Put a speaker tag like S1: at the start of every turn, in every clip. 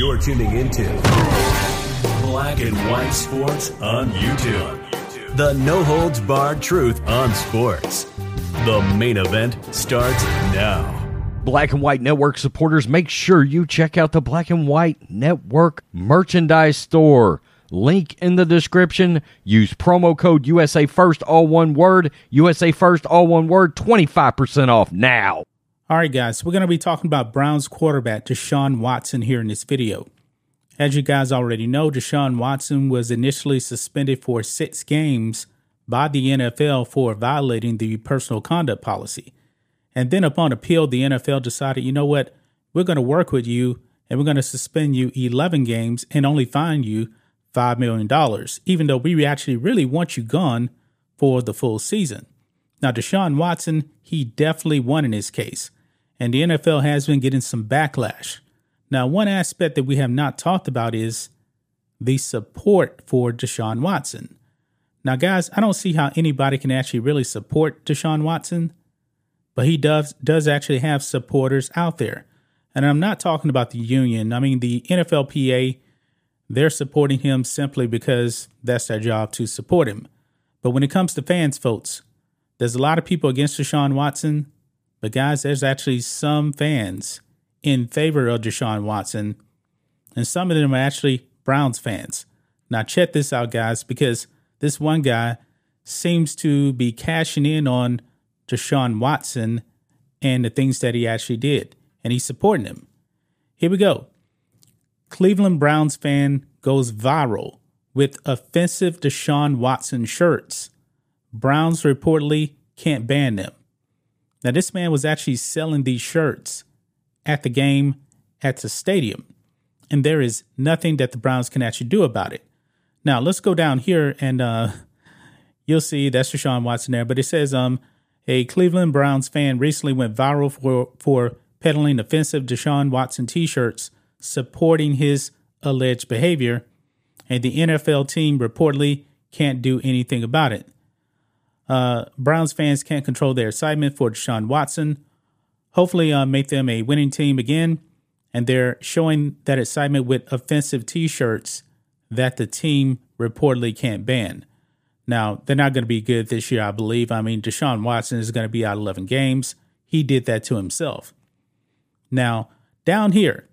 S1: You're tuning into Black and White Sports on YouTube. The no holds barred truth on sports. The main event starts now.
S2: Black and White Network supporters, make sure you check out the Black and White Network merchandise store. Link in the description. Use promo code USA First, all one word. USA First, all one word. 25% off now.
S3: All right, guys, we're going to be talking about Browns quarterback Deshaun Watson here in this video. As you guys already know, Deshaun Watson was initially suspended for six games by the NFL for violating the personal conduct policy. And then upon appeal, the NFL decided, you know what, we're going to work with you and we're going to suspend you 11 games and only fine you $5 million, even though we actually really want you gone for the full season. Now, Deshaun Watson, he definitely won in this case and the NFL has been getting some backlash. Now, one aspect that we have not talked about is the support for Deshaun Watson. Now, guys, I don't see how anybody can actually really support Deshaun Watson, but he does does actually have supporters out there. And I'm not talking about the union. I mean, the NFLPA, they're supporting him simply because that's their job to support him. But when it comes to fans, folks, there's a lot of people against Deshaun Watson but guys, there's actually some fans in favor of Deshaun Watson, and some of them are actually Browns fans. Now check this out, guys, because this one guy seems to be cashing in on Deshaun Watson and the things that he actually did, and he's supporting him. Here we go. Cleveland Browns fan goes viral with offensive Deshaun Watson shirts. Browns reportedly can't ban them. Now, this man was actually selling these shirts at the game at the stadium, and there is nothing that the Browns can actually do about it. Now, let's go down here and uh, you'll see that's Deshaun Watson there, but it says um, a Cleveland Browns fan recently went viral for, for peddling offensive Deshaun Watson t shirts supporting his alleged behavior, and the NFL team reportedly can't do anything about it. Uh, Browns fans can't control their excitement for Deshaun Watson. Hopefully, uh, make them a winning team again. And they're showing that excitement with offensive t shirts that the team reportedly can't ban. Now, they're not going to be good this year, I believe. I mean, Deshaun Watson is going to be out 11 games. He did that to himself. Now, down here,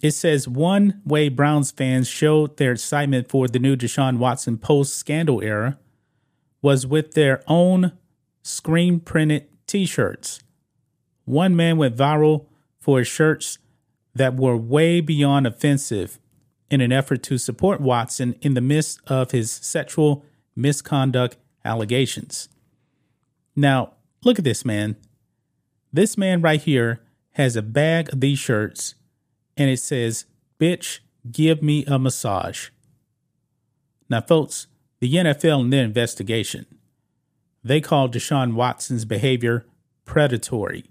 S3: it says one way Browns fans showed their excitement for the new Deshaun Watson post scandal era was with their own screen printed t shirts. One man went viral for his shirts that were way beyond offensive in an effort to support Watson in the midst of his sexual misconduct allegations. Now, look at this man. This man right here has a bag of these shirts and it says, Bitch, give me a massage. Now, folks, the NFL in their investigation, they called Deshaun Watson's behavior predatory.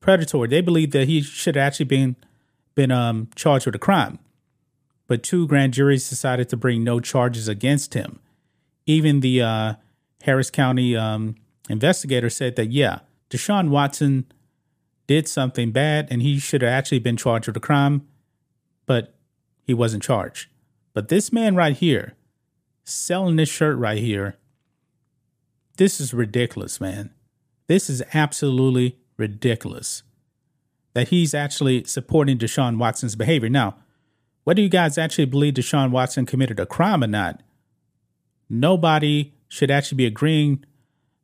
S3: Predatory. They believe that he should have actually been been um, charged with a crime, but two grand juries decided to bring no charges against him. Even the uh, Harris County um, investigator said that yeah, Deshaun Watson did something bad and he should have actually been charged with a crime, but he wasn't charged. But this man right here, selling this shirt right here. This is ridiculous, man. This is absolutely ridiculous that he's actually supporting Deshaun Watson's behavior. Now, whether you guys actually believe Deshaun Watson committed a crime or not, nobody should actually be agreeing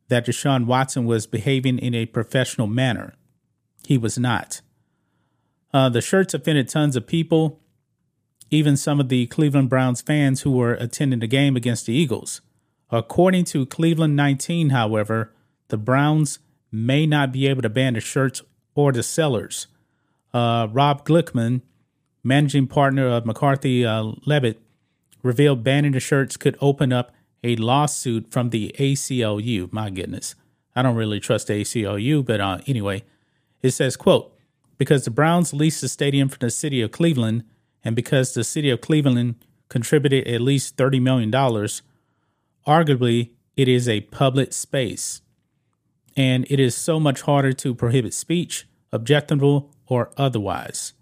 S3: that Deshaun Watson was behaving in a professional manner. He was not. Uh, the shirts offended tons of people even some of the Cleveland Browns fans who were attending the game against the Eagles. According to Cleveland 19, however, the Browns may not be able to ban the shirts or the sellers. Uh, Rob Glickman, managing partner of McCarthy uh, Lebit, revealed banning the shirts could open up a lawsuit from the ACLU. My goodness, I don't really trust the ACLU, but uh, anyway, it says, "quote Because the Browns leased the stadium from the city of Cleveland." And because the city of Cleveland contributed at least $30 million, arguably it is a public space. And it is so much harder to prohibit speech, objectionable or otherwise.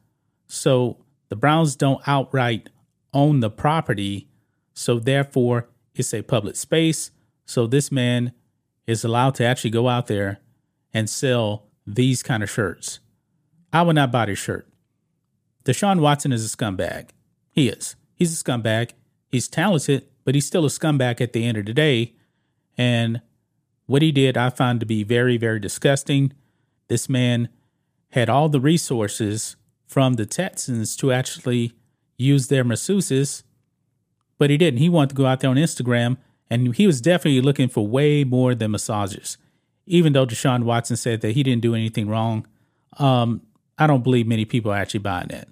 S3: So the Browns don't outright own the property, so therefore it's a public space. So this man is allowed to actually go out there and sell these kind of shirts. I would not buy this shirt. Deshaun Watson is a scumbag. He is. He's a scumbag. He's talented, but he's still a scumbag at the end of the day. And what he did, I find to be very, very disgusting. This man had all the resources from the Texans to actually use their masseuses, but he didn't. He wanted to go out there on Instagram, and he was definitely looking for way more than massages. Even though Deshaun Watson said that he didn't do anything wrong, um, I don't believe many people are actually buying that.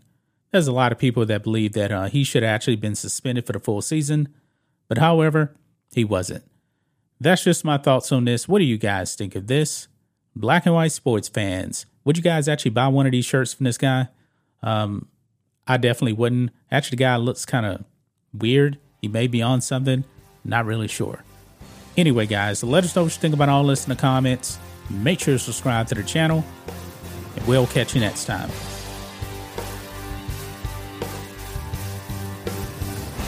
S3: There's a lot of people that believe that uh, he should have actually been suspended for the full season, but however, he wasn't. That's just my thoughts on this. What do you guys think of this? Black and white sports fans, would you guys actually buy one of these shirts from this guy? Um, I definitely wouldn't. Actually, the guy looks kind of weird. He may be on something. Not really sure. Anyway, guys, let us know what you think about all this in the comments. Make sure to subscribe to the channel, and we'll catch you next time.